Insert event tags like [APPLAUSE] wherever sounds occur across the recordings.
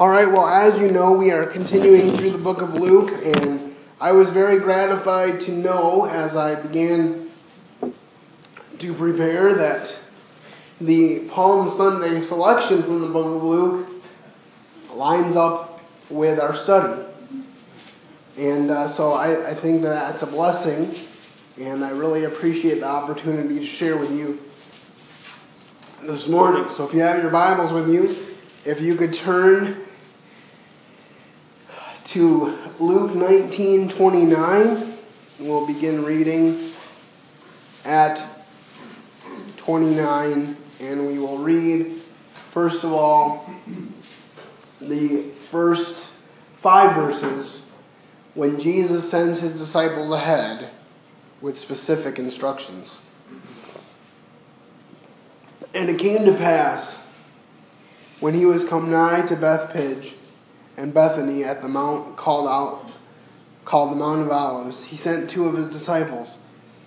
All right, well, as you know, we are continuing through the book of Luke, and I was very gratified to know as I began to prepare that the Palm Sunday selection from the book of Luke lines up with our study. And uh, so I, I think that that's a blessing, and I really appreciate the opportunity to share with you this morning. So if you have your Bibles with you, if you could turn to Luke 19 29, we'll begin reading at 29, and we will read, first of all, the first five verses when Jesus sends his disciples ahead with specific instructions. And it came to pass, when he was come nigh to Bethphage and Bethany at the mount called out called the Mount of Olives, he sent two of his disciples,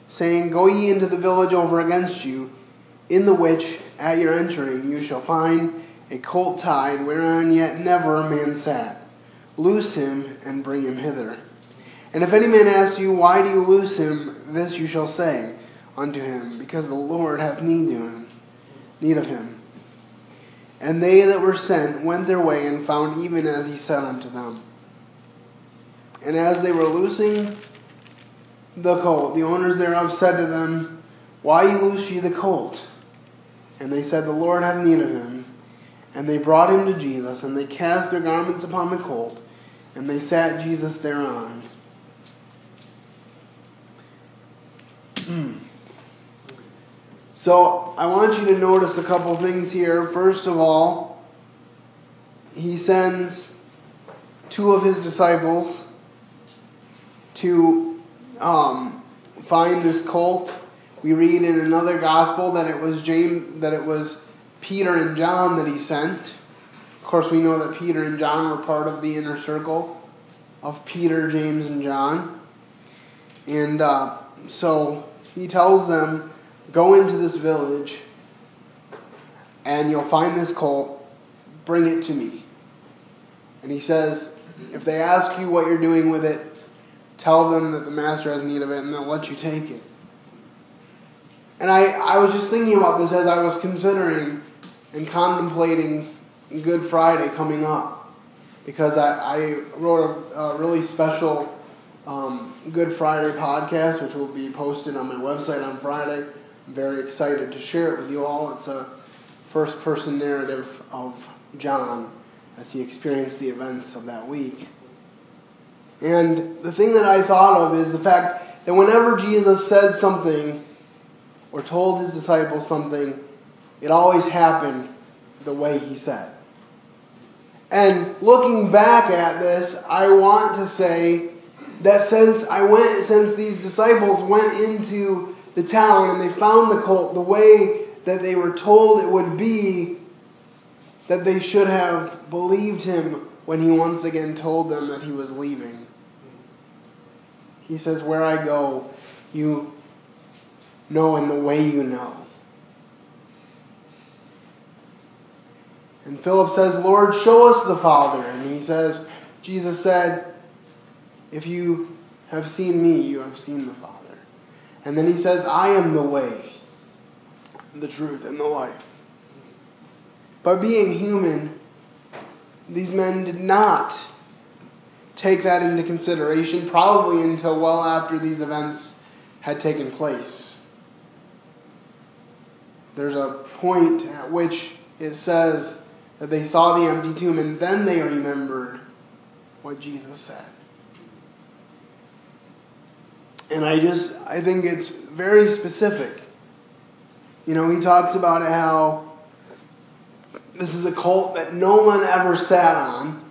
saying, Go ye into the village over against you, in the which at your entering you shall find a colt tied, whereon yet never a man sat. Loose him and bring him hither. And if any man ask you, Why do you loose him? This you shall say unto him, Because the Lord hath need to him need of him. And they that were sent went their way and found even as he said unto them. And as they were loosing the colt, the owners thereof said to them, Why loose ye the colt? And they said, The Lord hath need of him. And they brought him to Jesus, and they cast their garments upon the colt, and they sat Jesus thereon. Hmm. So I want you to notice a couple things here. First of all, he sends two of his disciples to um, find this cult. We read in another gospel that it was James, that it was Peter and John that he sent. Of course, we know that Peter and John were part of the inner circle of Peter, James, and John. And uh, so he tells them Go into this village and you'll find this colt. Bring it to me. And he says, if they ask you what you're doing with it, tell them that the master has need of it and they'll let you take it. And I, I was just thinking about this as I was considering and contemplating Good Friday coming up. Because I, I wrote a, a really special um, Good Friday podcast, which will be posted on my website on Friday. Very excited to share it with you all. It's a first person narrative of John as he experienced the events of that week. And the thing that I thought of is the fact that whenever Jesus said something or told his disciples something, it always happened the way he said. And looking back at this, I want to say that since I went, since these disciples went into the town and they found the colt the way that they were told it would be, that they should have believed him when he once again told them that he was leaving. He says, Where I go, you know in the way you know. And Philip says, Lord, show us the Father. And he says, Jesus said, If you have seen me, you have seen the Father. And then he says, I am the way, the truth, and the life. But being human, these men did not take that into consideration, probably until well after these events had taken place. There's a point at which it says that they saw the empty tomb and then they remembered what Jesus said. And I just, I think it's very specific. You know, he talks about how this is a cult that no one ever sat on.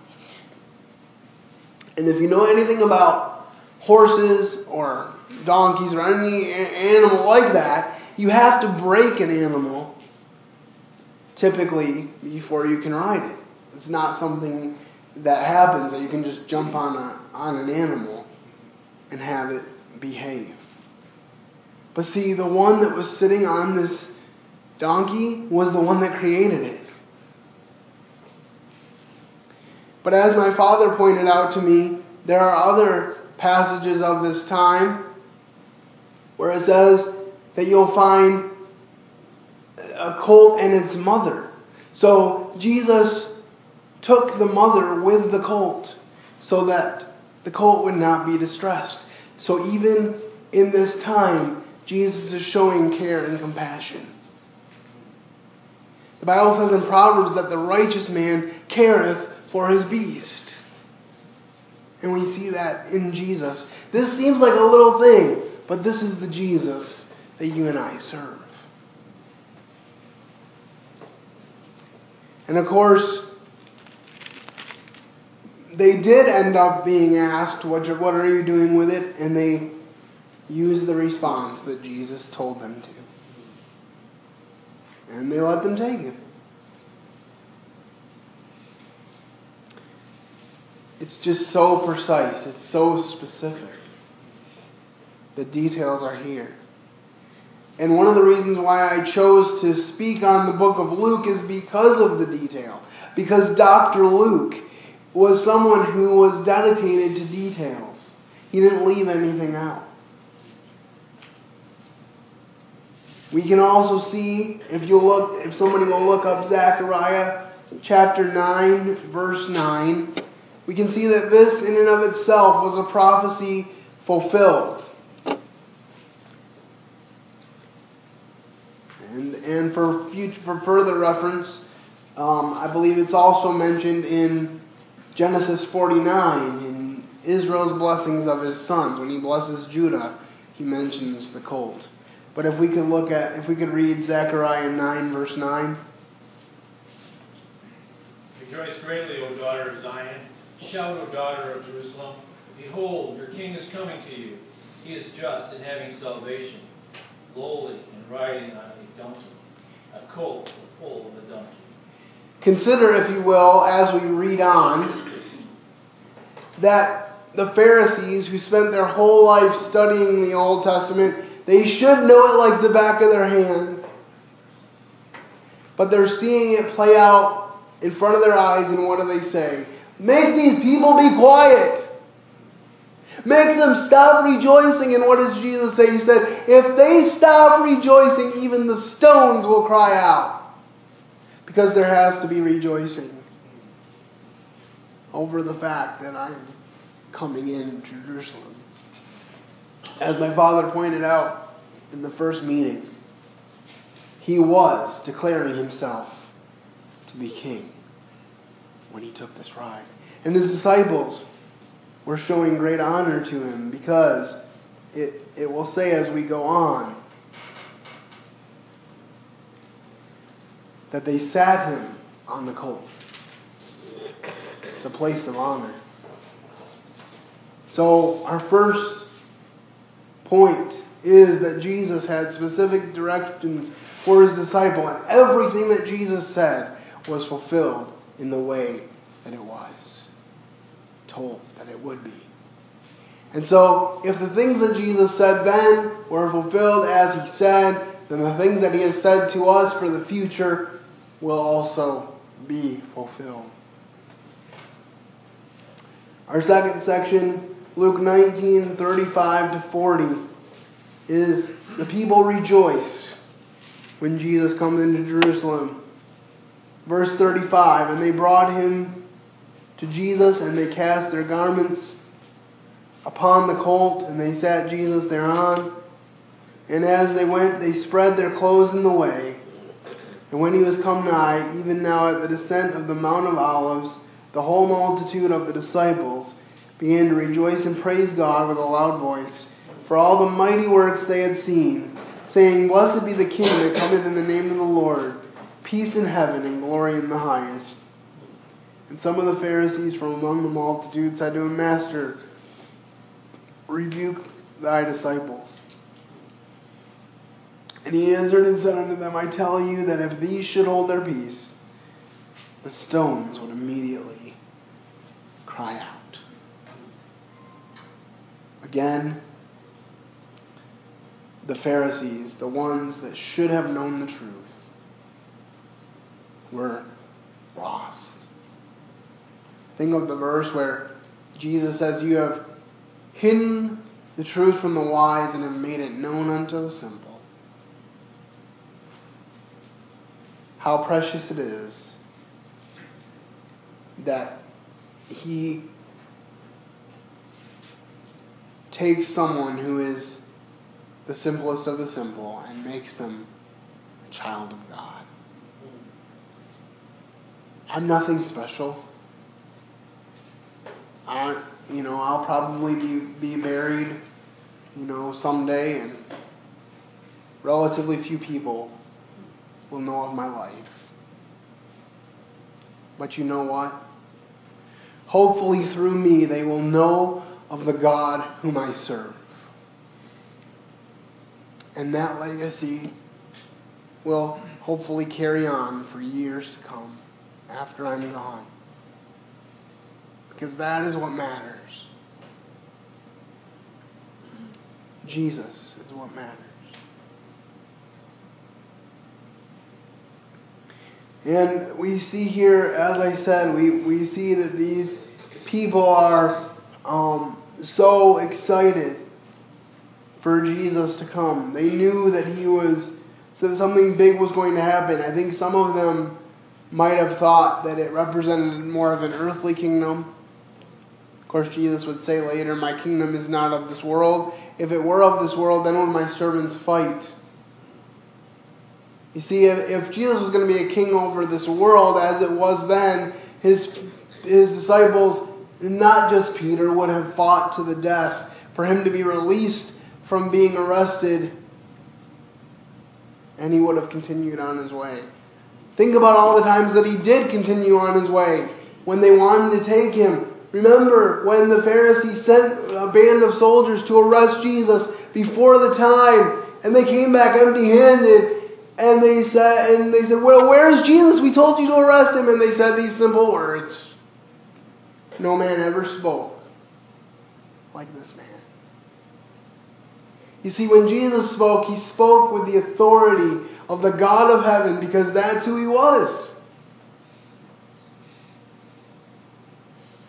And if you know anything about horses or donkeys or any animal like that, you have to break an animal typically before you can ride it. It's not something that happens that you can just jump on a, on an animal and have it behave. But see, the one that was sitting on this donkey was the one that created it. But as my father pointed out to me, there are other passages of this time where it says that you'll find a colt and its mother. So Jesus took the mother with the colt so that the colt would not be distressed. So even in this time, Jesus is showing care and compassion. The Bible says in Proverbs that the righteous man careth for his beast. And we see that in Jesus. This seems like a little thing, but this is the Jesus that you and I serve. And of course, they did end up being asked, what, what are you doing with it? And they used the response that Jesus told them to. And they let them take it. It's just so precise, it's so specific. The details are here. And one of the reasons why I chose to speak on the book of Luke is because of the detail. Because Dr. Luke was someone who was dedicated to details. He didn't leave anything out. We can also see, if you look, if somebody will look up Zechariah chapter 9, verse 9, we can see that this in and of itself was a prophecy fulfilled. And, and for, future, for further reference, um, I believe it's also mentioned in Genesis 49, in Israel's blessings of his sons. When he blesses Judah, he mentions the colt. But if we could look at, if we could read Zechariah 9, verse 9. Rejoice greatly, O daughter of Zion. Shout, O daughter of Jerusalem. Behold, your king is coming to you. He is just and having salvation, lowly and riding on a donkey, a colt full of a donkey. Consider, if you will, as we read on, that the Pharisees who spent their whole life studying the Old Testament, they should know it like the back of their hand. But they're seeing it play out in front of their eyes, and what do they say? Make these people be quiet. Make them stop rejoicing. And what does Jesus say? He said, If they stop rejoicing, even the stones will cry out. Because there has to be rejoicing over the fact that I'm coming in to Jerusalem. As my father pointed out in the first meeting, he was declaring himself to be king when he took this ride. And his disciples were showing great honor to him because it, it will say as we go on that they sat him on the colt. It's a place of honor. So, our first point is that Jesus had specific directions for his disciple, and everything that Jesus said was fulfilled in the way that it was told that it would be. And so, if the things that Jesus said then were fulfilled as he said, then the things that he has said to us for the future will also be fulfilled. Our second section, Luke 19 35 to 40, is the people rejoice when Jesus comes into Jerusalem. Verse 35 And they brought him to Jesus, and they cast their garments upon the colt, and they sat Jesus thereon. And as they went, they spread their clothes in the way. And when he was come nigh, even now at the descent of the Mount of Olives, the whole multitude of the disciples began to rejoice and praise God with a loud voice for all the mighty works they had seen, saying, Blessed be the King that cometh in the name of the Lord, peace in heaven and glory in the highest. And some of the Pharisees from among the multitude said to him, Master, rebuke thy disciples. And he answered and said unto them, I tell you that if these should hold their peace, the stones would immediately cry out. Again, the Pharisees, the ones that should have known the truth, were lost. Think of the verse where Jesus says, You have hidden the truth from the wise and have made it known unto the simple. How precious it is that He takes someone who is the simplest of the simple and makes them a child of God. I'm nothing special. I, you know, I'll probably be, be married, you know, someday, and relatively few people will know of my life. But you know what? Hopefully, through me, they will know of the God whom I serve. And that legacy will hopefully carry on for years to come after I'm gone. Because that is what matters. Jesus is what matters. And we see here, as I said, we, we see that these people are um, so excited for Jesus to come. They knew that he was, that something big was going to happen. I think some of them might have thought that it represented more of an earthly kingdom. Of course, Jesus would say later, My kingdom is not of this world. If it were of this world, then would my servants fight? You see, if, if Jesus was going to be a king over this world as it was then, his, his disciples, not just Peter, would have fought to the death for him to be released from being arrested, and he would have continued on his way. Think about all the times that he did continue on his way when they wanted to take him. Remember when the Pharisees sent a band of soldiers to arrest Jesus before the time, and they came back empty handed. And they said, and they said, Well, where's Jesus? We told you to arrest him. And they said these simple words. No man ever spoke like this man. You see, when Jesus spoke, he spoke with the authority of the God of heaven because that's who he was.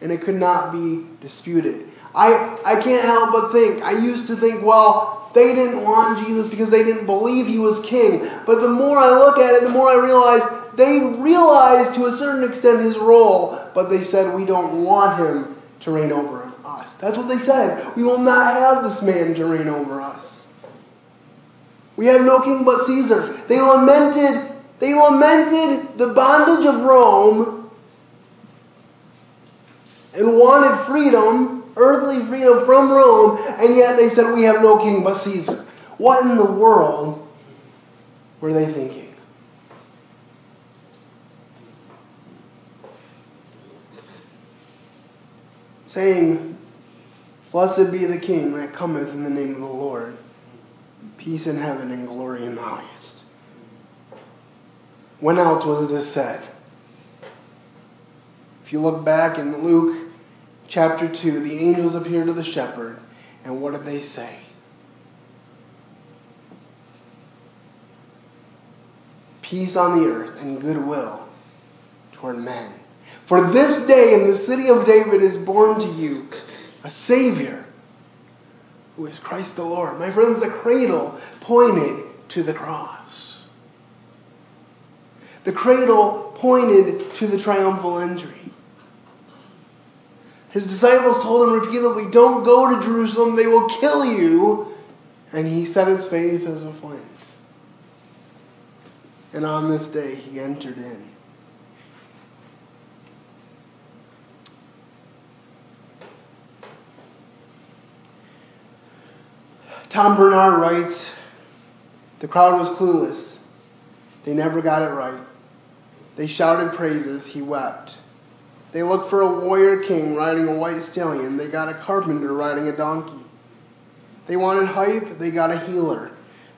And it could not be disputed. I, I can't help but think, I used to think, well, they didn't want Jesus because they didn't believe he was king. But the more I look at it, the more I realize they realized to a certain extent his role, but they said, we don't want him to reign over us. That's what they said. We will not have this man to reign over us. We have no king but Caesar. They lamented, they lamented the bondage of Rome and wanted freedom, earthly freedom from Rome, and yet they said, We have no king but Caesar. What in the world were they thinking? Saying, Blessed be the King that cometh in the name of the Lord, peace in heaven and glory in the highest. When else was this said? If you look back in Luke chapter 2, the angels appear to the shepherd, and what did they say? Peace on the earth and goodwill toward men. For this day in the city of David is born to you a Savior who is Christ the Lord. My friends, the cradle pointed to the cross. The cradle pointed to the triumphal entry. His disciples told him repeatedly, Don't go to Jerusalem, they will kill you. And he set his face as a flint. And on this day he entered in. Tom Bernard writes The crowd was clueless. They never got it right. They shouted praises, he wept. They looked for a warrior king riding a white stallion. They got a carpenter riding a donkey. They wanted hype, they got a healer.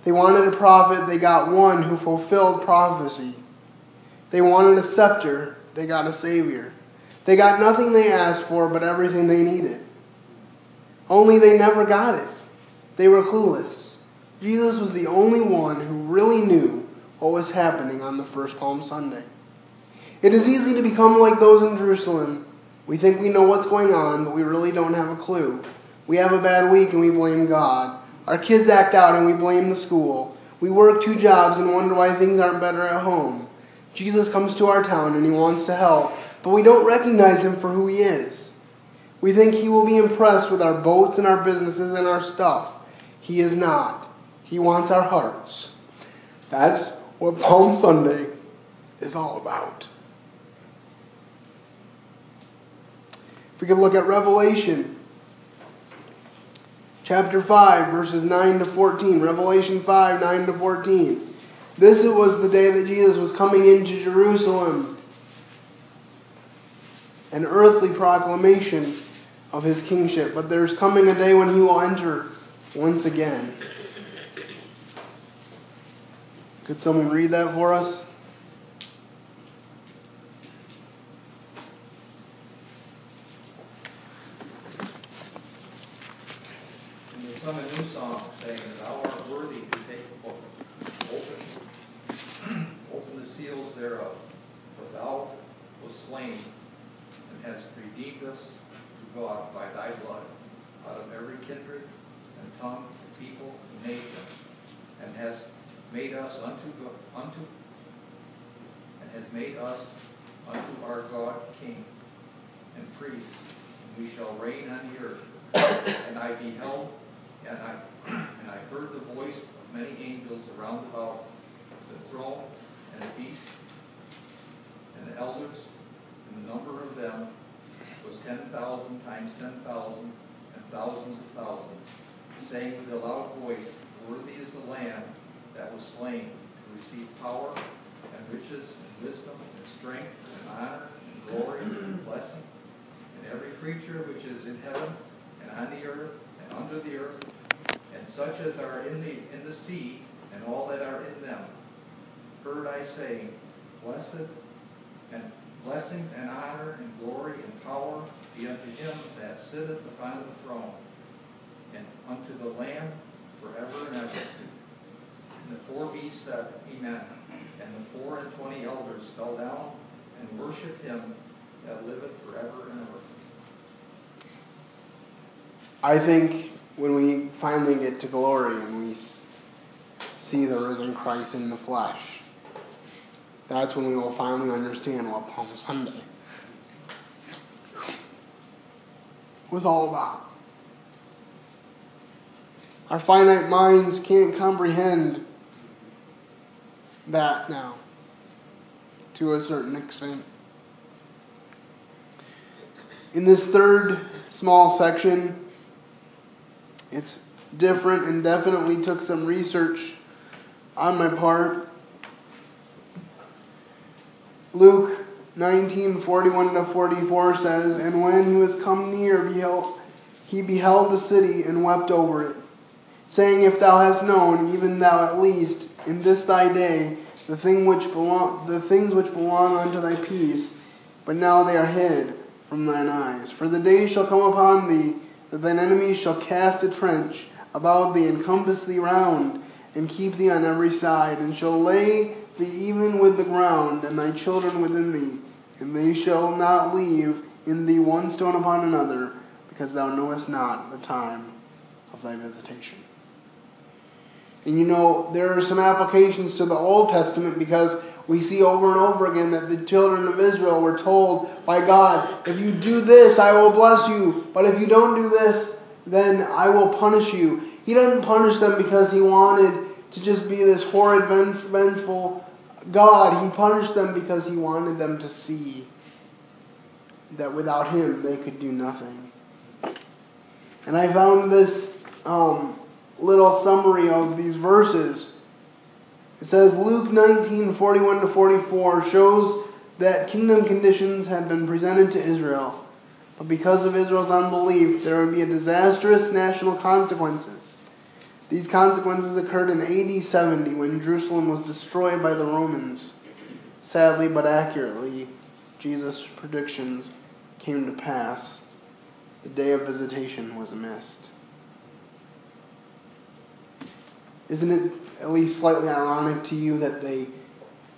They wanted a prophet, they got one who fulfilled prophecy. They wanted a scepter, they got a savior. They got nothing they asked for, but everything they needed. Only they never got it. They were clueless. Jesus was the only one who really knew what was happening on the first Palm Sunday. It is easy to become like those in Jerusalem We think we know what's going on, but we really don't have a clue. We have a bad week and we blame God. Our kids act out and we blame the school. We work two jobs and wonder why things aren't better at home. Jesus comes to our town and he wants to help, but we don't recognize him for who he is. We think he will be impressed with our boats and our businesses and our stuff. He is not. He wants our hearts. That's what Palm Sunday is all about. If we could look at Revelation chapter 5, verses 9 to 14. Revelation 5, 9 to 14. This was the day that Jesus was coming into Jerusalem. An earthly proclamation of his kingship. But there's coming a day when he will enter once again. Could someone read that for us? And they sung a new song, saying, Thou art worthy to take the book, open, open the seals thereof, for thou wast slain, and hast redeemed us to God by thy blood, out of every kindred, and tongue, and people, and nation, and hast made us unto, Go- unto, and has made us unto our God king and priest, and we shall reign on the earth. And I beheld, and I, and I heard the voice of many angels around about the throne and the beast and the elders, and the number of them was ten thousand times ten thousand and thousands of thousands, saying with a loud voice, Worthy is the Lamb that was slain to receive power and riches and wisdom and strength and honor and glory and blessing. And every creature which is in heaven and on the earth and under the earth, and such as are in the, in the sea, and all that are in them, heard I say, Blessed and blessings and honor and glory and power be unto him that sitteth upon the throne, and unto the Lamb forever and ever. And the four beasts said, Amen. And the four and twenty elders fell down and worshipped him that liveth forever and ever. I think when we finally get to glory and we see the risen Christ in the flesh, that's when we will finally understand what Palm Sunday was all about. Our finite minds can't comprehend that now to a certain extent. In this third small section, it's different and definitely took some research on my part. Luke 19 41 to 44 says, And when he was come near, beheld, he beheld the city and wept over it, saying, If thou hast known, even thou at least, in this thy day, the, thing which belong, the things which belong unto thy peace, but now they are hid from thine eyes. For the day shall come upon thee that thine enemies shall cast a trench about thee and compass thee round, and keep thee on every side, and shall lay thee even with the ground, and thy children within thee, and they shall not leave in thee one stone upon another, because thou knowest not the time of thy visitation. And you know, there are some applications to the Old Testament because we see over and over again that the children of Israel were told by God, if you do this, I will bless you, but if you don't do this, then I will punish you. He doesn't punish them because he wanted to just be this horrid, vengeful God. He punished them because he wanted them to see that without him they could do nothing. And I found this um, little summary of these verses. It says Luke 19 41 to 44 shows that kingdom conditions had been presented to Israel, but because of Israel's unbelief, there would be a disastrous national consequences. These consequences occurred in AD 70 when Jerusalem was destroyed by the Romans. Sadly but accurately, Jesus' predictions came to pass. The day of visitation was missed. Isn't it at least slightly ironic to you that they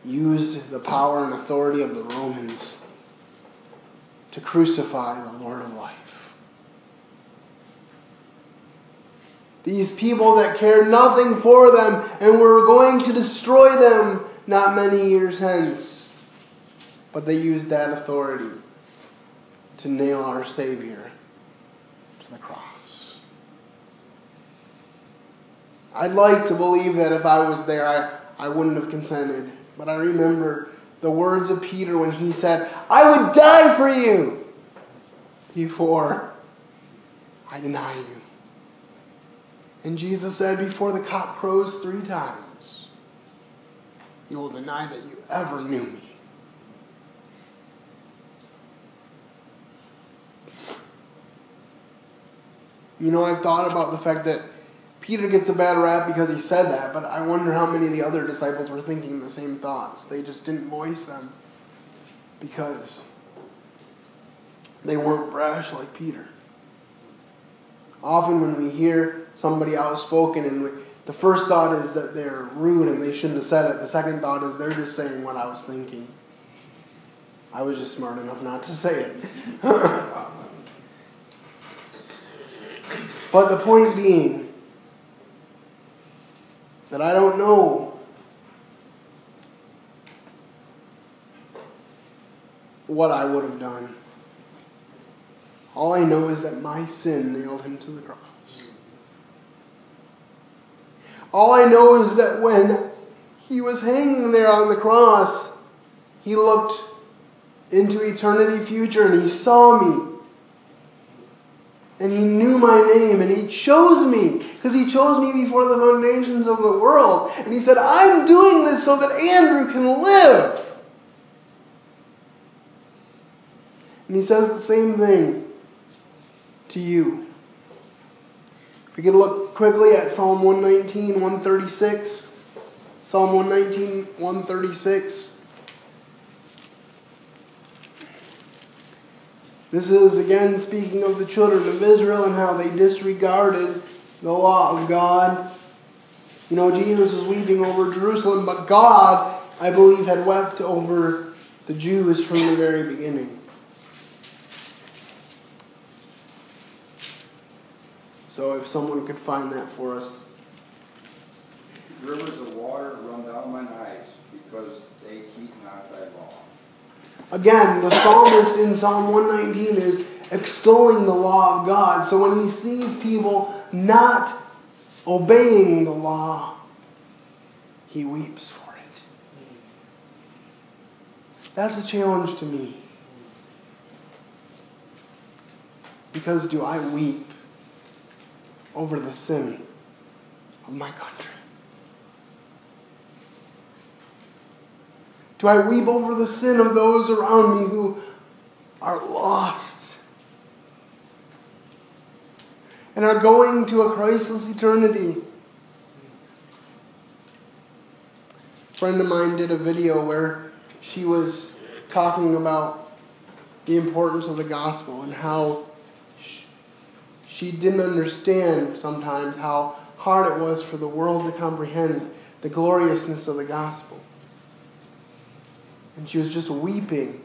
used the power and authority of the Romans to crucify the Lord of life. These people that cared nothing for them and were going to destroy them not many years hence. But they used that authority to nail our Savior to the cross. I'd like to believe that if I was there, I, I wouldn't have consented. But I remember the words of Peter when he said, I would die for you before I deny you. And Jesus said, Before the cock crows three times, you will deny that you ever knew me. You know, I've thought about the fact that Peter gets a bad rap because he said that, but I wonder how many of the other disciples were thinking the same thoughts. They just didn't voice them because they weren't brash like Peter. Often, when we hear somebody outspoken, and the first thought is that they're rude and they shouldn't have said it, the second thought is they're just saying what I was thinking. I was just smart enough not to say it. [LAUGHS] but the point being that I don't know what I would have done. All I know is that my sin nailed him to the cross. All I know is that when he was hanging there on the cross, he looked into eternity future and he saw me. And he knew my name and he chose me because he chose me before the foundations of the world. And he said, I'm doing this so that Andrew can live. And he says the same thing to you. We could look quickly at Psalm 119, 136. Psalm 119, 136. This is again speaking of the children of Israel and how they disregarded the law of God. You know, Jesus was weeping over Jerusalem, but God, I believe, had wept over the Jews from the very beginning. So if someone could find that for us. Rivers of water run down mine eyes because they keep not thy law. Again, the psalmist in Psalm 119 is extolling the law of God. So when he sees people not obeying the law, he weeps for it. That's a challenge to me. Because do I weep over the sin of my country? Do I weep over the sin of those around me who are lost and are going to a Christless eternity? A friend of mine did a video where she was talking about the importance of the gospel and how she didn't understand sometimes how hard it was for the world to comprehend the gloriousness of the gospel. And she was just weeping.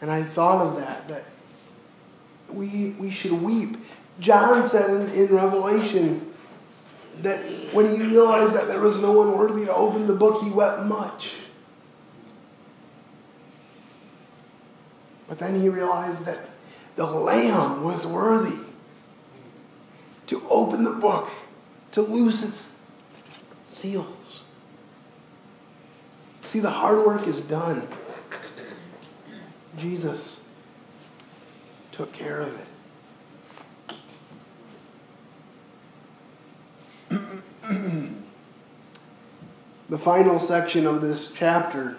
And I thought of that, that we, we should weep. John said in, in Revelation that when he realized that there was no one worthy to open the book, he wept much. But then he realized that the Lamb was worthy to open the book, to loose its seals. See, the hard work is done. Jesus took care of it. [CLEARS THROAT] the final section of this chapter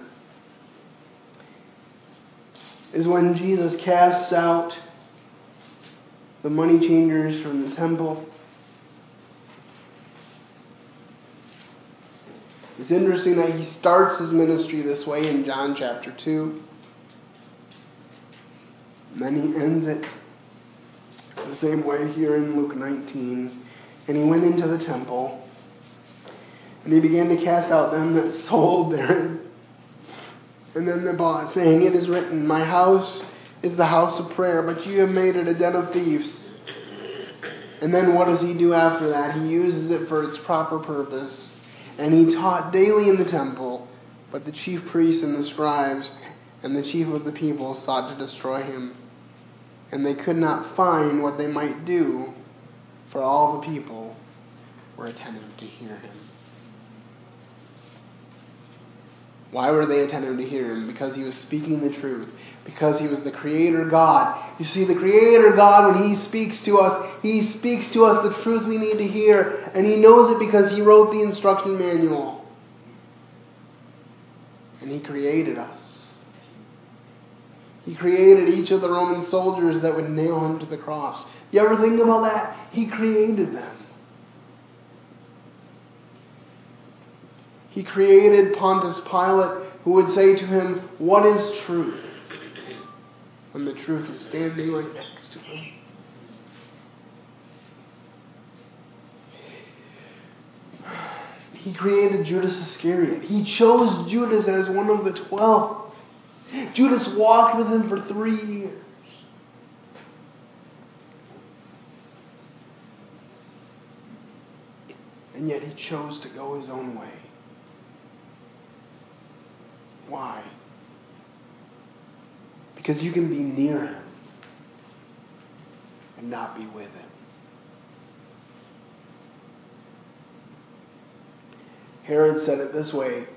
is when Jesus casts out the money changers from the temple. It's interesting that he starts his ministry this way in John chapter 2. And then he ends it the same way here in Luke 19. And he went into the temple, and he began to cast out them that [LAUGHS] sold therein. And then the bought, saying, It is written, My house is the house of prayer, but you have made it a den of thieves. And then what does he do after that? He uses it for its proper purpose. And he taught daily in the temple, but the chief priests and the scribes and the chief of the people sought to destroy him. And they could not find what they might do, for all the people were attentive to hear him. Why were they attentive to hear him? Because he was speaking the truth. Because he was the Creator God. You see, the Creator God, when he speaks to us, he speaks to us the truth we need to hear. And he knows it because he wrote the instruction manual. And he created us. He created each of the Roman soldiers that would nail him to the cross. You ever think about that? He created them. He created Pontius Pilate, who would say to him, What is truth? When the truth is standing right next to him. He created Judas Iscariot. He chose Judas as one of the twelve. Judas walked with him for three years. And yet he chose to go his own way. Why? Because you can be near him and not be with him. Herod said it this way,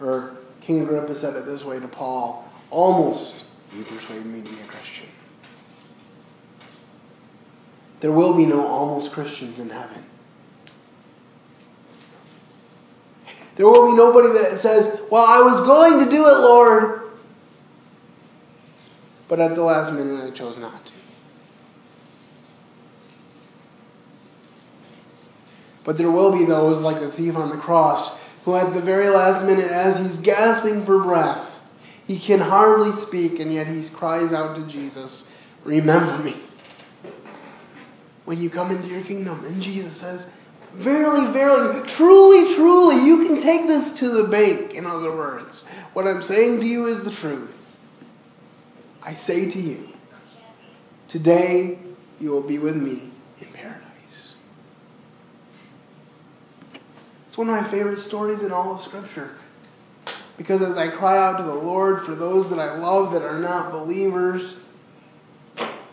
or King Agrippa said it this way to Paul almost you persuaded me to be a Christian. There will be no almost Christians in heaven. There will be nobody that says, Well, I was going to do it, Lord. But at the last minute, I chose not to. But there will be those, like the thief on the cross, who at the very last minute, as he's gasping for breath, he can hardly speak, and yet he cries out to Jesus, Remember me when you come into your kingdom. And Jesus says, Verily, verily, truly, truly, you can take this to the bank, in other words. What I'm saying to you is the truth. I say to you, today you will be with me in paradise. It's one of my favorite stories in all of Scripture. Because as I cry out to the Lord for those that I love that are not believers,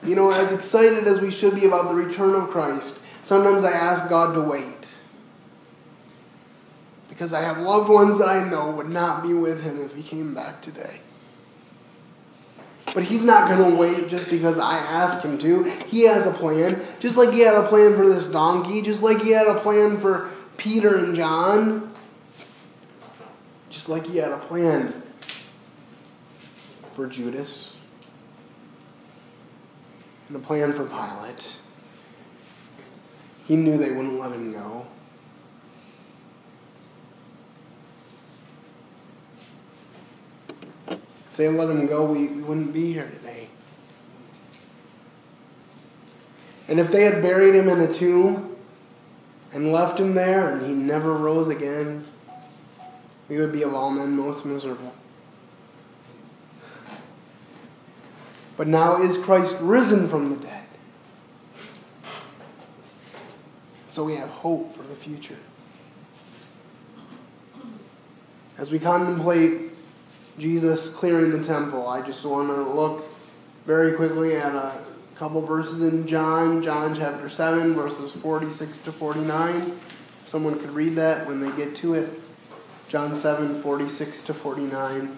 you know, as excited as we should be about the return of Christ, Sometimes I ask God to wait. Because I have loved ones that I know would not be with him if he came back today. But he's not going to wait just because I ask him to. He has a plan. Just like he had a plan for this donkey, just like he had a plan for Peter and John, just like he had a plan for Judas, and a plan for Pilate. He knew they wouldn't let him go. If they let him go, we, wouldn't be here today. And if they had buried him in a tomb and left him there and he never rose again, we would be of all men most miserable. But now is Christ risen from the dead? So we have hope for the future. As we contemplate Jesus clearing the temple, I just want to look very quickly at a couple verses in John, John chapter 7, verses 46 to 49. Someone could read that when they get to it. John 7, 46 to 49.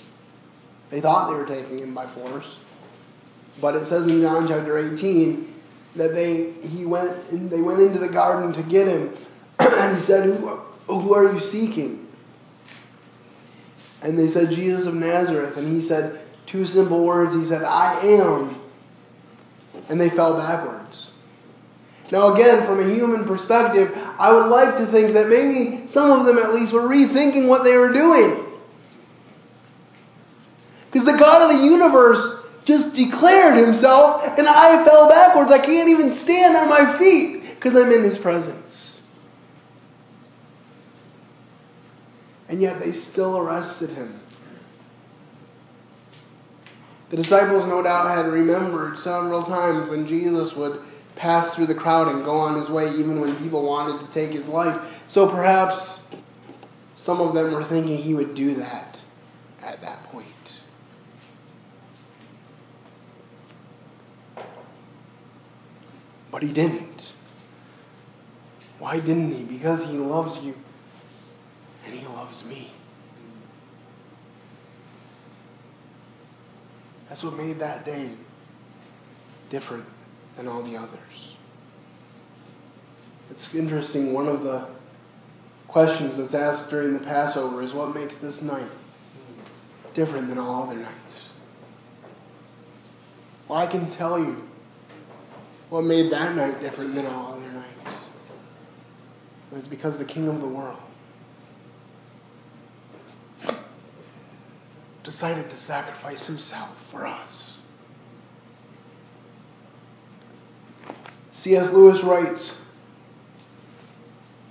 They thought they were taking him by force. But it says in John chapter 18 that they he went they went into the garden to get him, [CLEARS THROAT] and he said, "Who who are you seeking?" And they said, "Jesus of Nazareth," and he said two simple words. He said, "I am," and they fell backwards. Now, again, from a human perspective, I would like to think that maybe some of them at least were rethinking what they were doing. Because the God of the universe just declared himself, and I fell backwards. I can't even stand on my feet because I'm in his presence. And yet they still arrested him. The disciples, no doubt, had remembered several times when Jesus would pass through the crowd and go on his way, even when people wanted to take his life. So perhaps some of them were thinking he would do that at that point. But he didn't. Why didn't he? Because he loves you and he loves me. That's what made that day different than all the others. It's interesting, one of the questions that's asked during the Passover is what makes this night different than all other nights? Well, I can tell you what made that night different than all other nights. Was because the King of the world decided to sacrifice himself for us. C.S. Lewis writes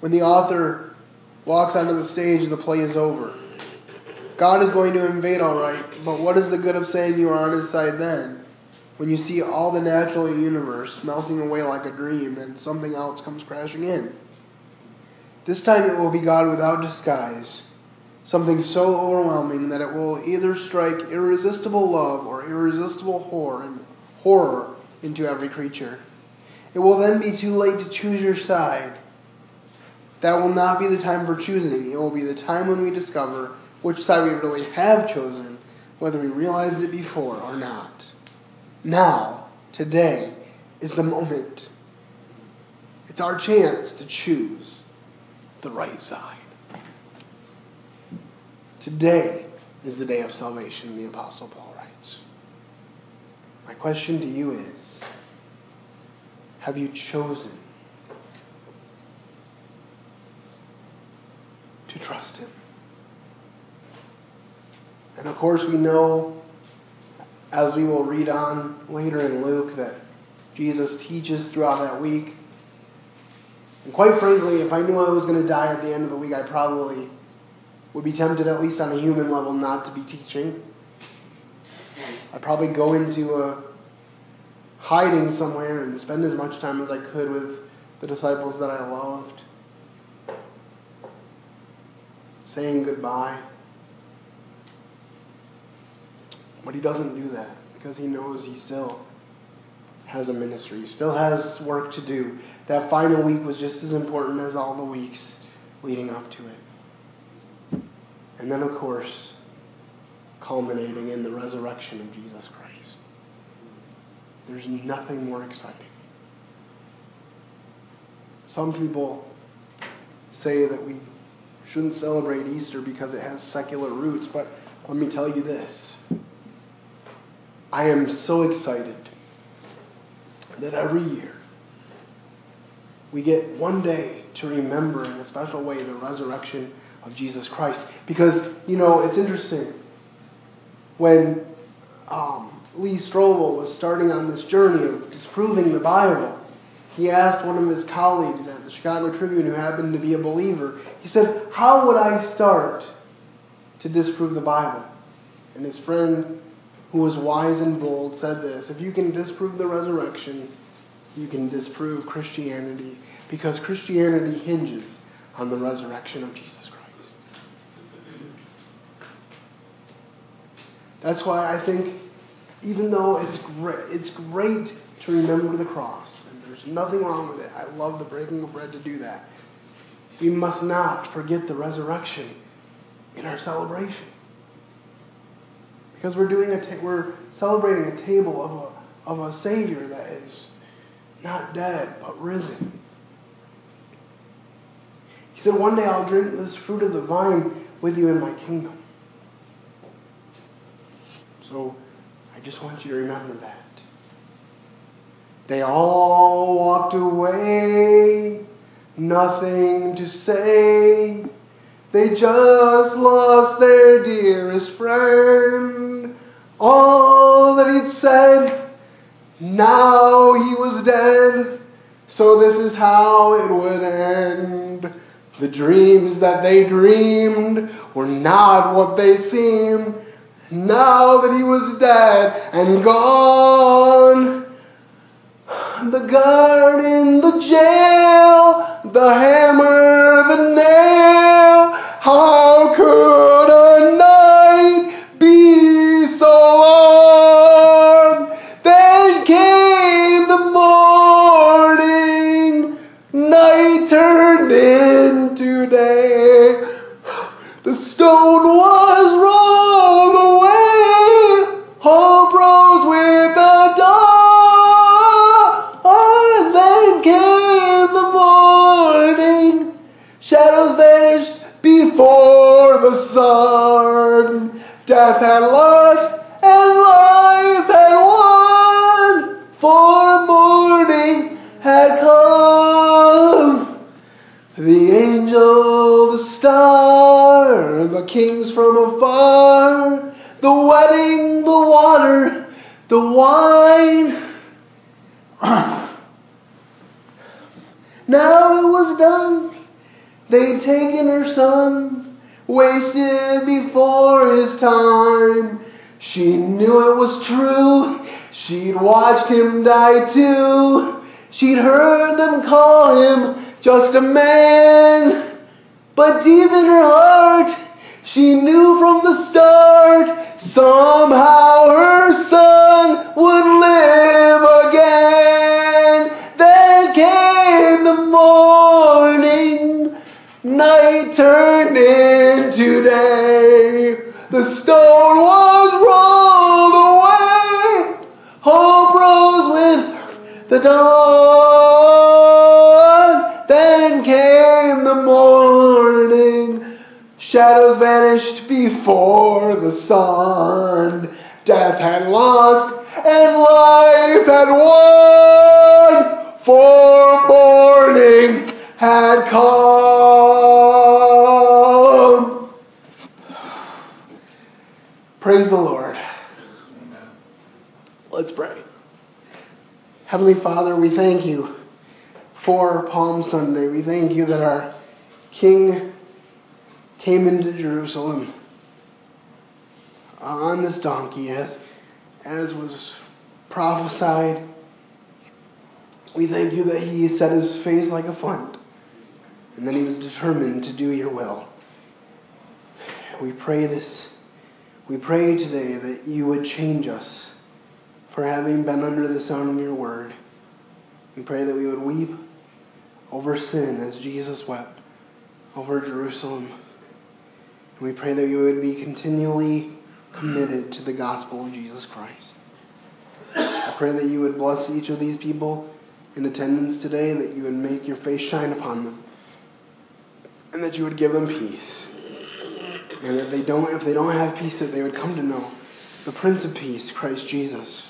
When the author walks onto the stage, the play is over. God is going to invade, all right, but what is the good of saying you are on his side then? When you see all the natural universe melting away like a dream and something else comes crashing in. This time it will be God without disguise, something so overwhelming that it will either strike irresistible love or irresistible horror, into every creature. It will then be too late to choose your side. That will not be the time for choosing. It will be the time when we discover which side we really have chosen, whether we realized it before or not. Now, today, is the moment. It's our chance to choose the right side. Today is the day of salvation, the Apostle Paul writes. My question to you is have you chosen to trust Him? And of course, we know, as we will read on later in Luke, that Jesus teaches throughout that week. And quite frankly, if I knew I was going to die at the end of the week, I probably would be tempted, at least on a human level, not to be teaching. I'd probably go into a hiding somewhere and spend as much time as I could with the disciples that I loved, saying goodbye. But he doesn't do that because he knows he still has a ministry, he still has work to do. That final week was just as important as all the weeks leading up to it. And then, of course, culminating in the resurrection of Jesus Christ. There's nothing more exciting. Some people say that we shouldn't celebrate Easter because it has secular roots, but let me tell you this. I am so excited that every year we get one day to remember in a special way the resurrection of Jesus Christ. Because, you know, it's interesting. When um, Lee Strobel was starting on this journey of disproving the Bible, he asked one of his colleagues at the Chicago Tribune, who happened to be a believer, he said, How would I start to disprove the Bible? And his friend, who was wise and bold, said this If you can disprove the resurrection, you can disprove Christianity, because Christianity hinges on the resurrection of Jesus Christ. That's why I think, even though it's great, it's great to remember the cross, and there's nothing wrong with it. I love the breaking of bread to do that. We must not forget the resurrection in our celebration, because we're doing a ta- we're celebrating a table of a of a Savior that is not dead, but risen. He said, One day I'll drink this fruit of the vine with you in my kingdom. So I just want you to remember that. They all walked away, nothing to say. They just lost their dearest friend. All that he'd said, now he was dead. So this is how it would end. The dreams that they dreamed were not what they seemed. Now that he was dead and gone, the garden, the jail, the hammer, the nail, Death had lost and life had won, for morning had come. The angel, the star, the kings from afar, the wedding, the water, the wine. [CLEARS THROAT] now it was done. They'd taken her son, wasted before his time. She knew it was true. She'd watched him die too. She'd heard them call him just a man. But deep in her heart, she knew from the start somehow her son would live the dawn. Then came the morning, shadows vanished before the sun. Death had lost and life had won, for morning had come. Praise the Lord. Let's pray. Heavenly Father, we thank you for Palm Sunday. We thank you that our King came into Jerusalem on this donkey as, as was prophesied. We thank you that he set his face like a flint and that he was determined to do your will. We pray this. We pray today that you would change us for having been under the sound of your word. We pray that we would weep over sin as Jesus wept over Jerusalem. And we pray that we would be continually committed to the gospel of Jesus Christ. I pray that you would bless each of these people in attendance today, that you would make your face shine upon them, and that you would give them peace. And that they don't, if they don't have peace, that they would come to know the Prince of Peace, Christ Jesus.